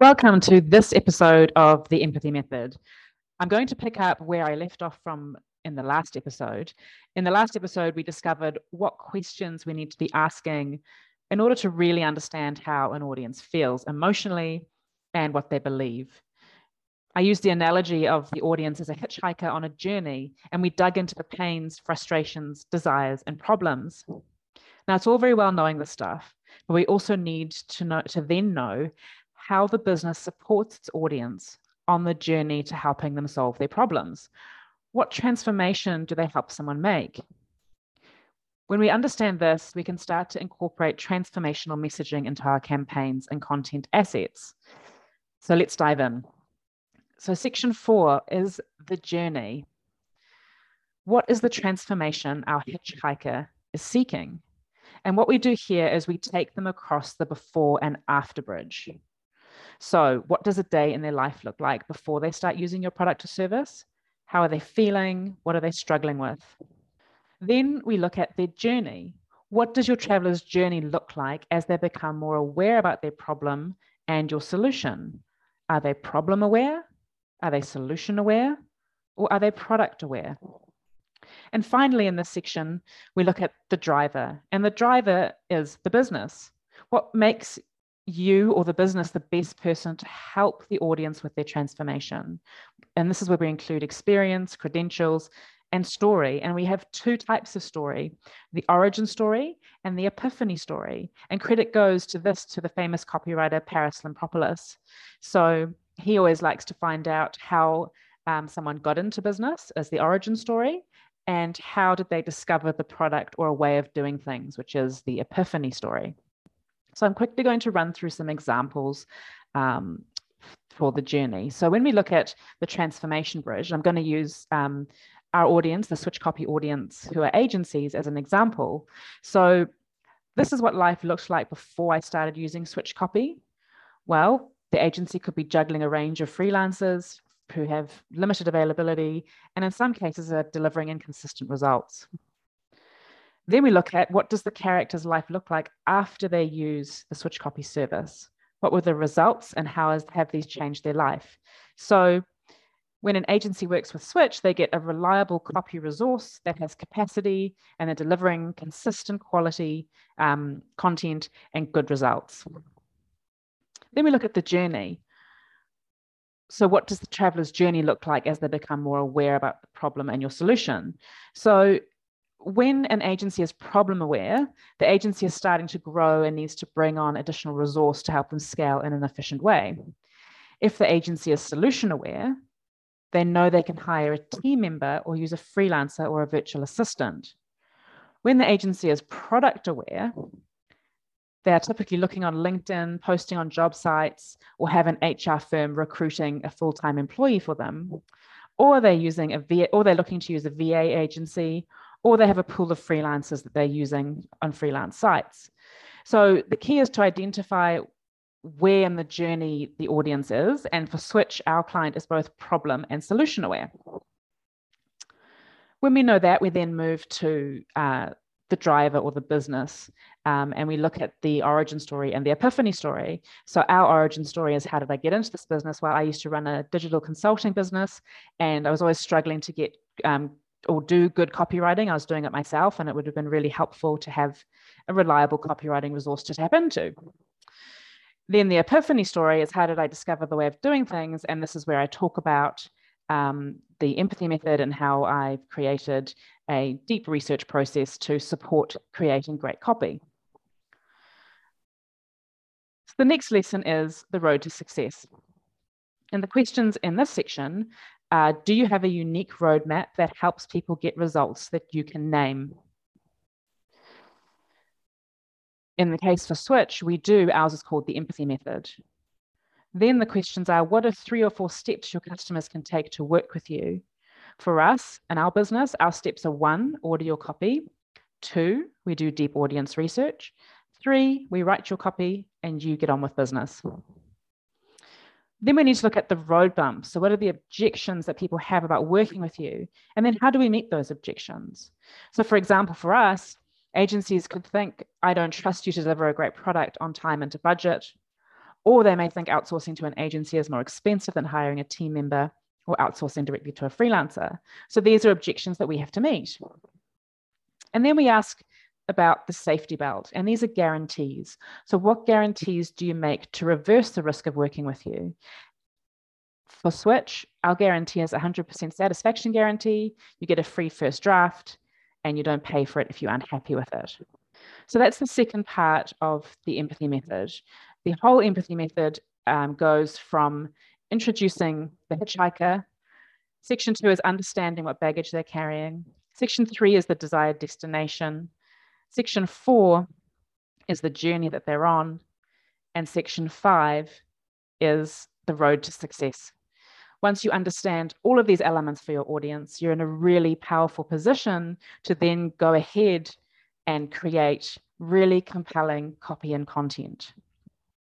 Welcome to this episode of the Empathy Method. I'm going to pick up where I left off from in the last episode. In the last episode, we discovered what questions we need to be asking in order to really understand how an audience feels emotionally and what they believe. I used the analogy of the audience as a hitchhiker on a journey, and we dug into the pains, frustrations, desires, and problems. Now, it's all very well knowing this stuff, but we also need to know to then know how the business supports its audience on the journey to helping them solve their problems. What transformation do they help someone make? When we understand this, we can start to incorporate transformational messaging into our campaigns and content assets. So let's dive in. So, section four is the journey. What is the transformation our hitchhiker is seeking? And what we do here is we take them across the before and after bridge. So, what does a day in their life look like before they start using your product or service? How are they feeling? What are they struggling with? Then we look at their journey. What does your traveler's journey look like as they become more aware about their problem and your solution? Are they problem aware? Are they solution aware? Or are they product aware? And finally, in this section, we look at the driver, and the driver is the business. What makes you or the business the best person to help the audience with their transformation. And this is where we include experience, credentials, and story. And we have two types of story the origin story and the epiphany story. And credit goes to this, to the famous copywriter Parris Lampropoulos. So he always likes to find out how um, someone got into business as the origin story and how did they discover the product or a way of doing things, which is the epiphany story. So I'm quickly going to run through some examples um, for the journey. So when we look at the transformation bridge, I'm going to use um, our audience, the switch copy audience, who are agencies, as an example. So this is what life looked like before I started using switch copy. Well, the agency could be juggling a range of freelancers who have limited availability and in some cases are delivering inconsistent results. Then we look at what does the character's life look like after they use the switch copy service? What were the results and how has, have these changed their life? So when an agency works with Switch, they get a reliable copy resource that has capacity and they're delivering consistent quality um, content and good results. Then we look at the journey. So, what does the traveler's journey look like as they become more aware about the problem and your solution? So, when an agency is problem aware, the agency is starting to grow and needs to bring on additional resource to help them scale in an efficient way. If the agency is solution aware, they know they can hire a team member or use a freelancer or a virtual assistant. When the agency is product aware, they are typically looking on LinkedIn, posting on job sites, or have an HR firm recruiting a full time employee for them. Or they're using a VA, or they're looking to use a VA agency, or they have a pool of freelancers that they're using on freelance sites. So the key is to identify where in the journey the audience is. And for Switch, our client is both problem and solution aware. When we know that, we then move to uh, the driver or the business, um, and we look at the origin story and the epiphany story. So, our origin story is how did I get into this business? Well, I used to run a digital consulting business, and I was always struggling to get um, or do good copywriting. I was doing it myself, and it would have been really helpful to have a reliable copywriting resource to tap into. Then the epiphany story is how did I discover the way of doing things? And this is where I talk about um, the empathy method and how I've created a deep research process to support creating great copy. So the next lesson is the road to success. And the questions in this section uh, do you have a unique roadmap that helps people get results that you can name? In the case for Switch, we do. Ours is called the empathy method. Then the questions are what are three or four steps your customers can take to work with you? For us and our business, our steps are one, order your copy. Two, we do deep audience research. Three, we write your copy and you get on with business. Then we need to look at the road bumps. So, what are the objections that people have about working with you? And then, how do we meet those objections? So, for example, for us, agencies could think, I don't trust you to deliver a great product on time and to budget. Or they may think outsourcing to an agency is more expensive than hiring a team member or outsourcing directly to a freelancer. So these are objections that we have to meet. And then we ask about the safety belt, and these are guarantees. So, what guarantees do you make to reverse the risk of working with you? For Switch, our guarantee is 100% satisfaction guarantee. You get a free first draft, and you don't pay for it if you're unhappy with it. So, that's the second part of the empathy method. The whole empathy method um, goes from introducing the hitchhiker. Section two is understanding what baggage they're carrying. Section three is the desired destination. Section four is the journey that they're on. And section five is the road to success. Once you understand all of these elements for your audience, you're in a really powerful position to then go ahead and create really compelling copy and content.